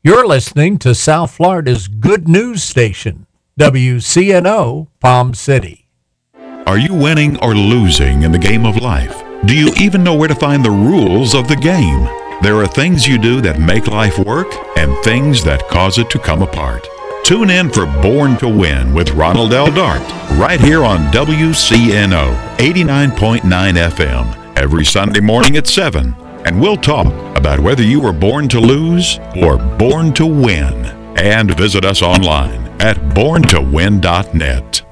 You're listening to South Florida's good news station, WCNO Palm City. Are you winning or losing in the game of life? Do you even know where to find the rules of the game? There are things you do that make life work and things that cause it to come apart. Tune in for Born to Win with Ronald L. Dart right here on WCNO 89.9 FM every Sunday morning at 7 and we'll talk about whether you were born to lose or born to win. And visit us online at borntowin.net.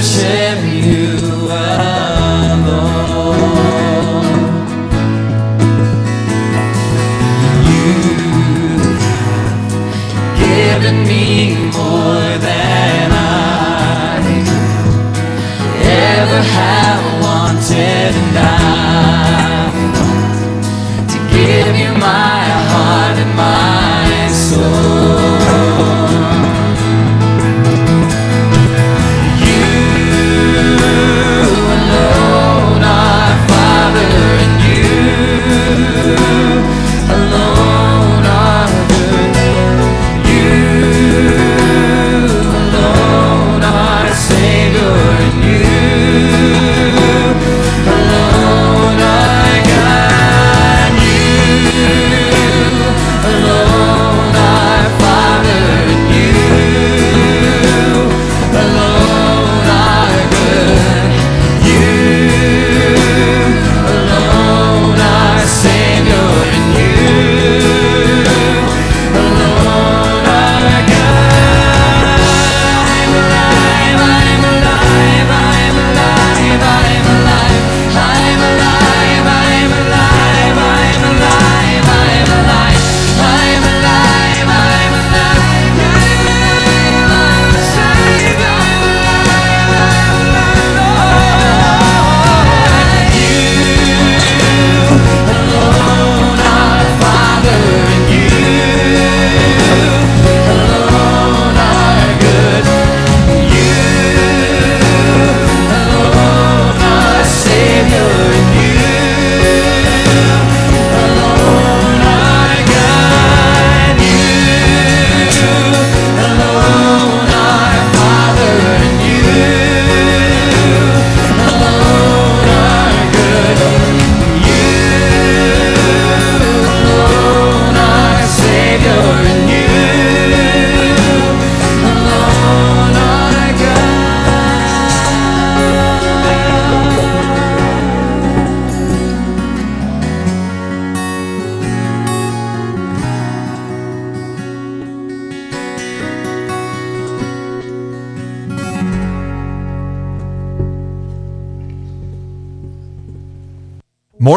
worship.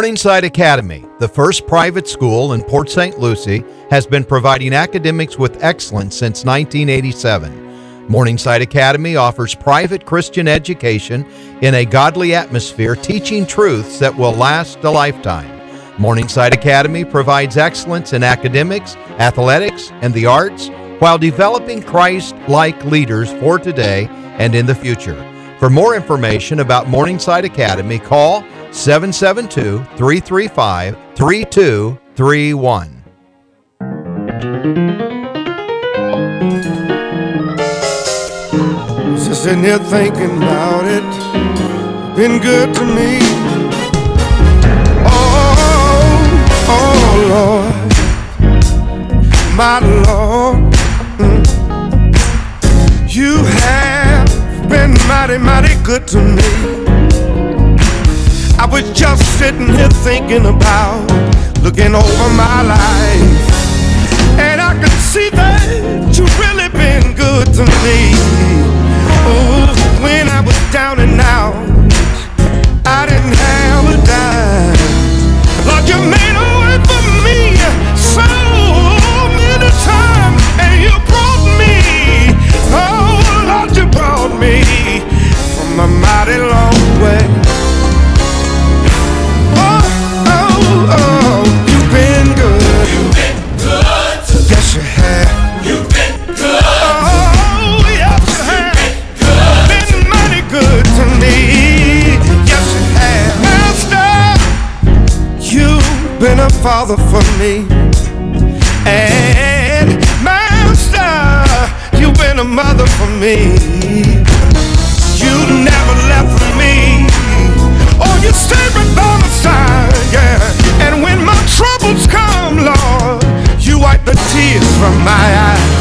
Morningside Academy, the first private school in Port St. Lucie, has been providing academics with excellence since 1987. Morningside Academy offers private Christian education in a godly atmosphere, teaching truths that will last a lifetime. Morningside Academy provides excellence in academics, athletics, and the arts while developing Christ like leaders for today and in the future. For more information about Morningside Academy, call 772 335 3231. Just sitting here thinking about it, been good to me. Oh, oh Lord, my Lord, mm. you have been mighty, mighty good to me. I was just sitting here thinking about looking over my life. And I could see that me. You never left me. Oh, you stayed right by my side, yeah. And when my troubles come, Lord, you wipe the tears from my eyes.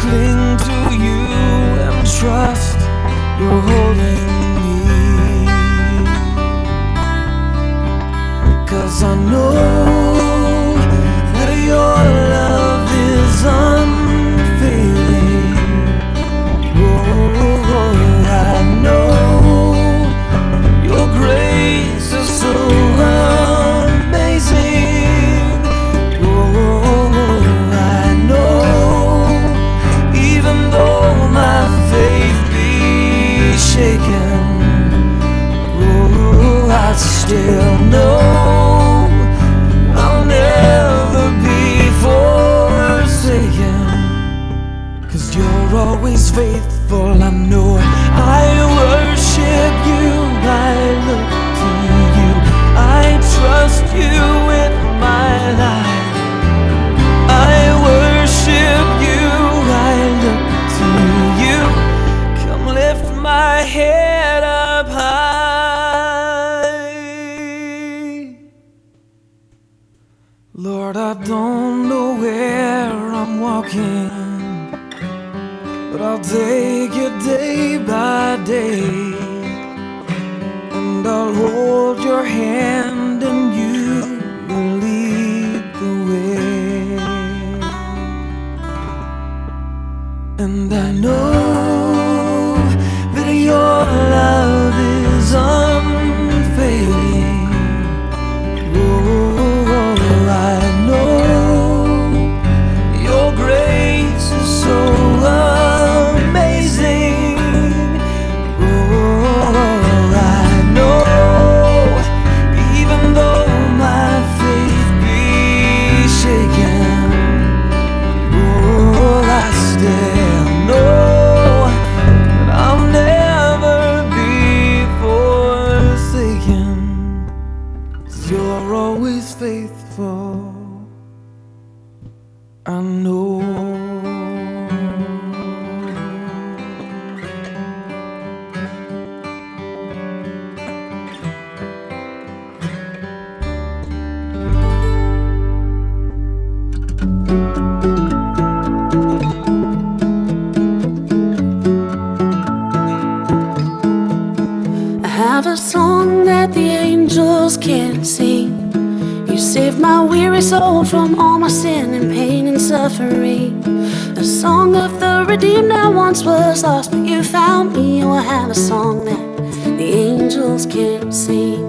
cling to you and trust you're holding. still have a song that the angels can't sing.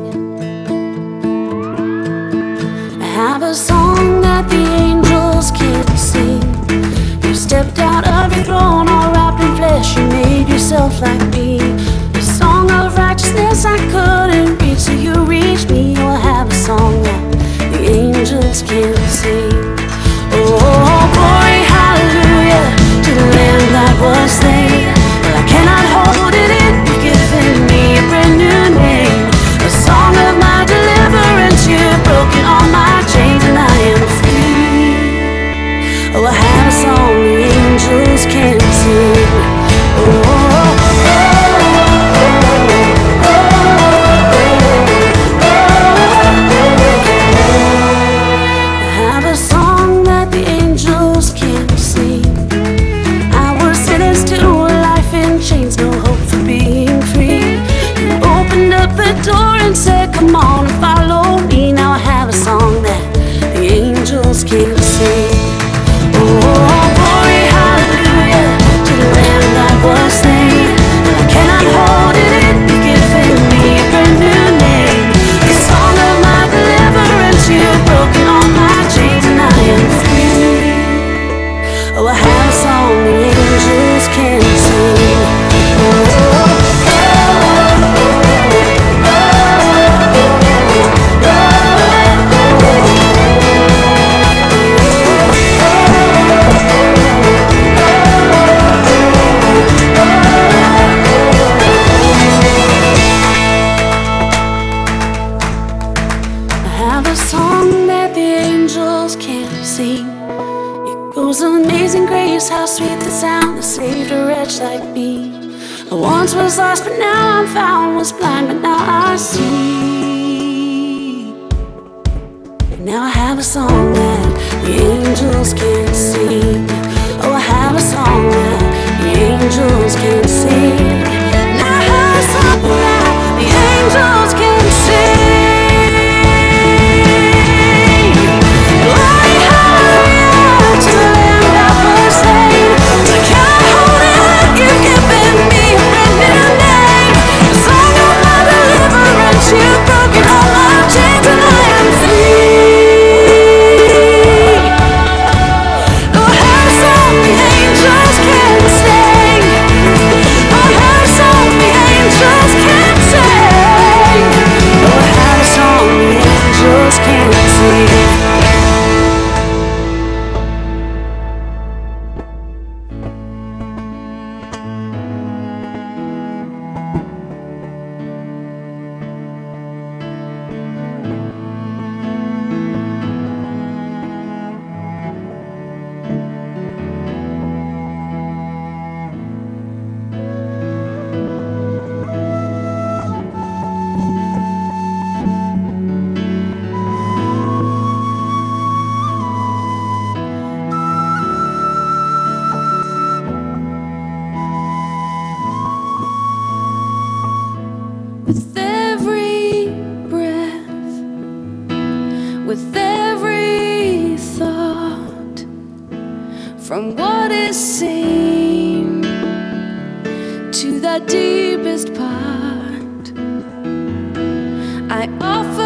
I have a song that the angels can't sing. You stepped out of your throne, all wrapped in flesh. You made yourself like me. The song of righteousness I couldn't reach, so you reached me. Oh, I have a song that the angels can't sing. It goes on amazing grace, how sweet the sound that saved a wretch like me. I once was lost, but now I'm found, was blind, but now I see. And now I have a song that the angels can't sing. Oh, I have a song that the angels can sing. Now I have a song that the angels can. deepest part. I offer.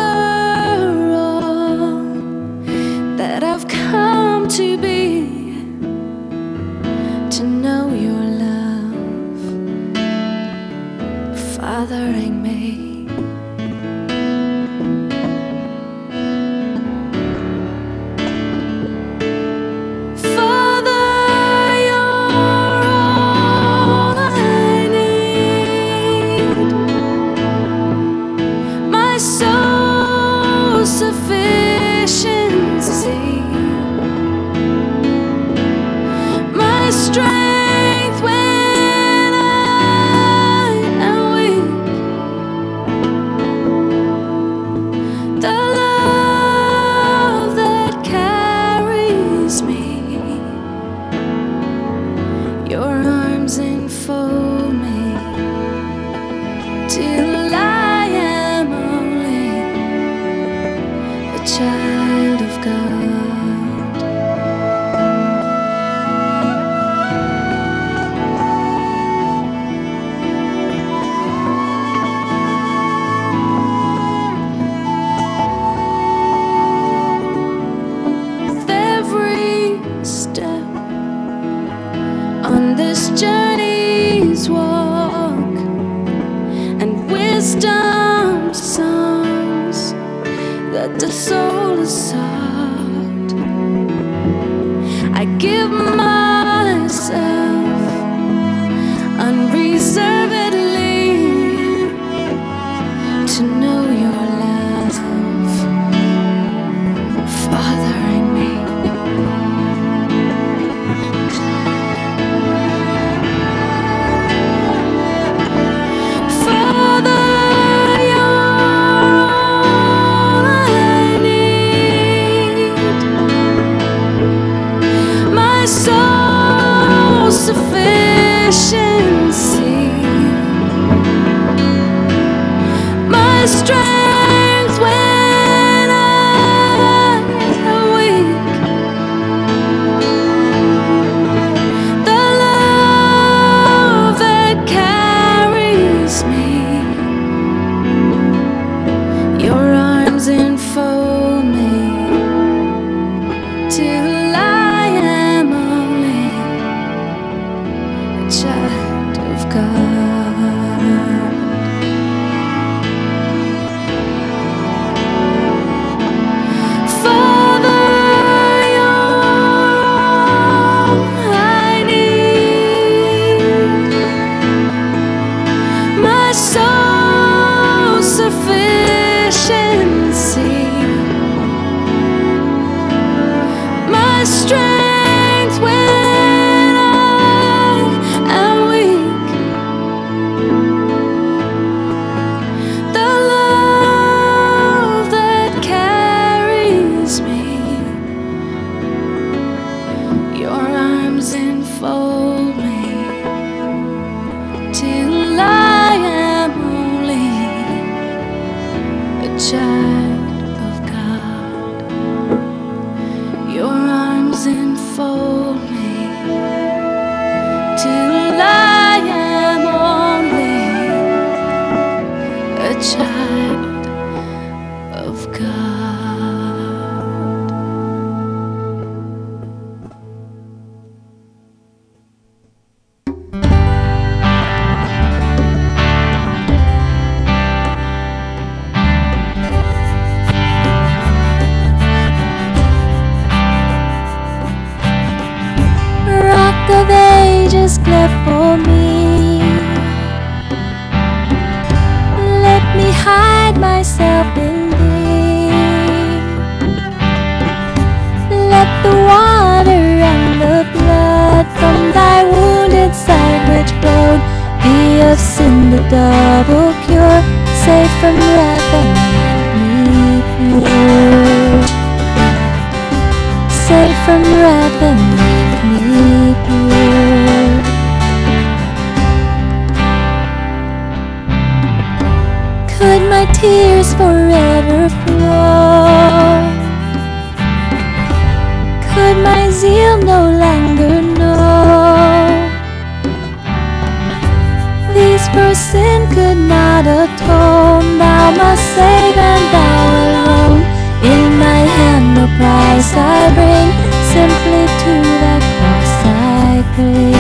cross I bring, simply to the cross I cling,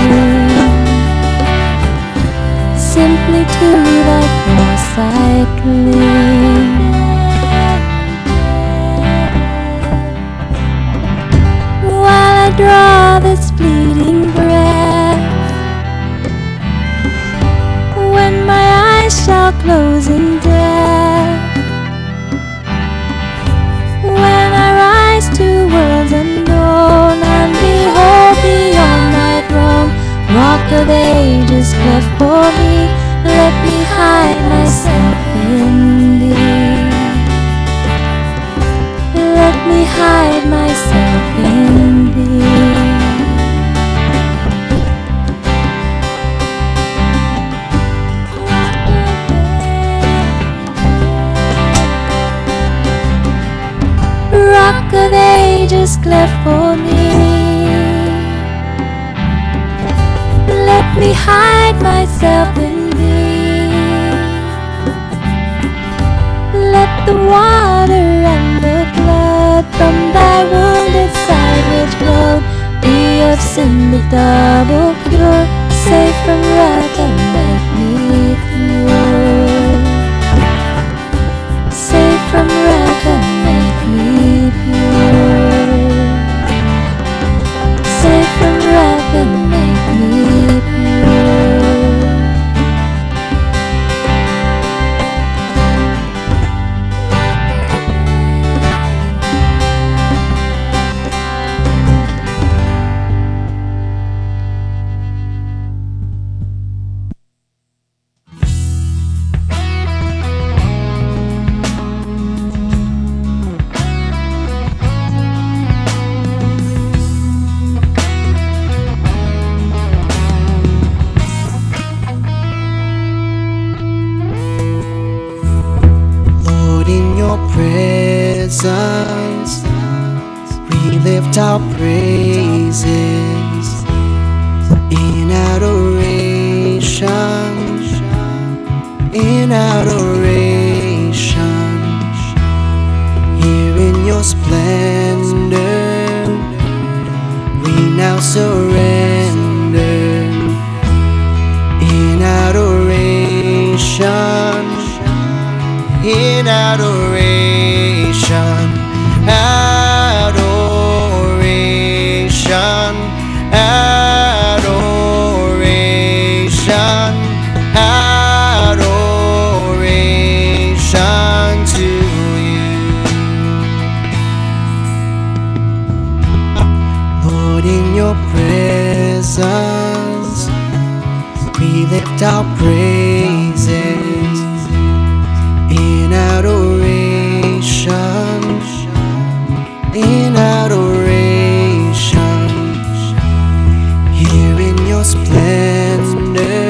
simply to the cross I cling. my ตาบกรถใส่คำลากันแบบนี้ from in adoration. Here in your splendor We now surrender. Splendid.